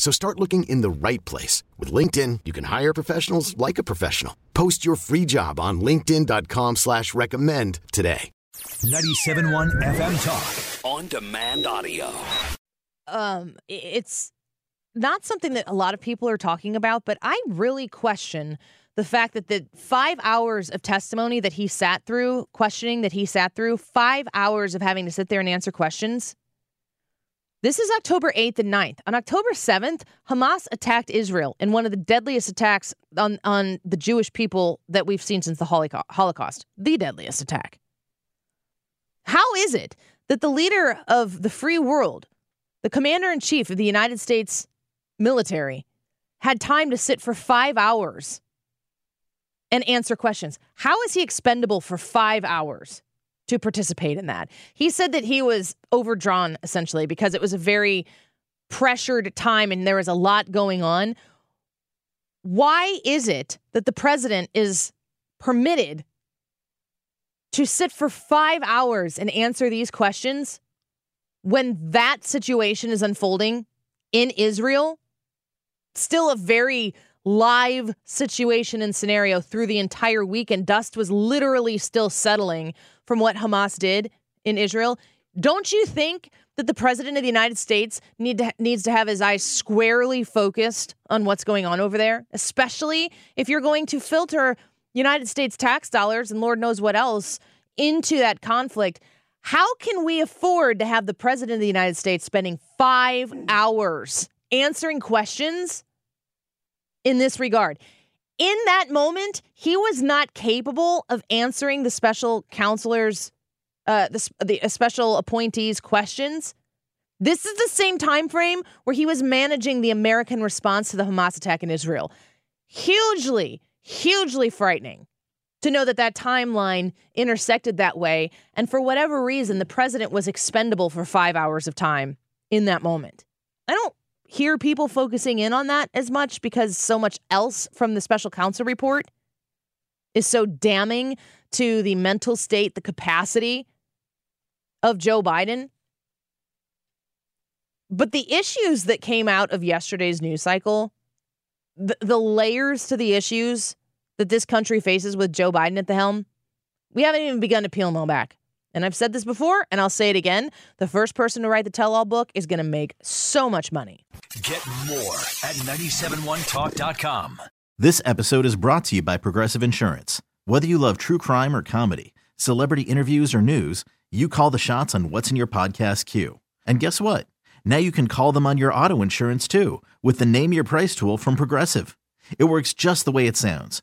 So start looking in the right place. With LinkedIn, you can hire professionals like a professional. Post your free job on linkedin.com slash recommend today. 97.1 FM Talk. On demand audio. Um, it's not something that a lot of people are talking about, but I really question the fact that the five hours of testimony that he sat through, questioning that he sat through, five hours of having to sit there and answer questions. This is October 8th and 9th. On October 7th, Hamas attacked Israel in one of the deadliest attacks on, on the Jewish people that we've seen since the Holocaust. The deadliest attack. How is it that the leader of the free world, the commander in chief of the United States military, had time to sit for five hours and answer questions. How is he expendable for five hours to participate in that? He said that he was overdrawn essentially because it was a very pressured time and there was a lot going on. Why is it that the president is permitted to sit for five hours and answer these questions when that situation is unfolding in Israel? Still a very live situation and scenario through the entire week, and dust was literally still settling from what Hamas did in Israel. Don't you think that the president of the United States need to, needs to have his eyes squarely focused on what's going on over there, especially if you're going to filter United States tax dollars and Lord knows what else into that conflict? How can we afford to have the president of the United States spending five hours answering questions in this regard. In that moment, he was not capable of answering the special counselor's, uh, the, the special appointee's questions. This is the same time frame where he was managing the American response to the Hamas attack in Israel. Hugely, hugely frightening to know that that timeline intersected that way. And for whatever reason, the president was expendable for five hours of time in that moment. I don't hear people focusing in on that as much because so much else from the special counsel report is so damning to the mental state, the capacity of Joe Biden. But the issues that came out of yesterday's news cycle, the, the layers to the issues that this country faces with Joe Biden at the helm, we haven't even begun to peel them all back. And I've said this before, and I'll say it again. The first person to write the tell all book is going to make so much money. Get more at 971talk.com. This episode is brought to you by Progressive Insurance. Whether you love true crime or comedy, celebrity interviews or news, you call the shots on what's in your podcast queue. And guess what? Now you can call them on your auto insurance too with the Name Your Price tool from Progressive. It works just the way it sounds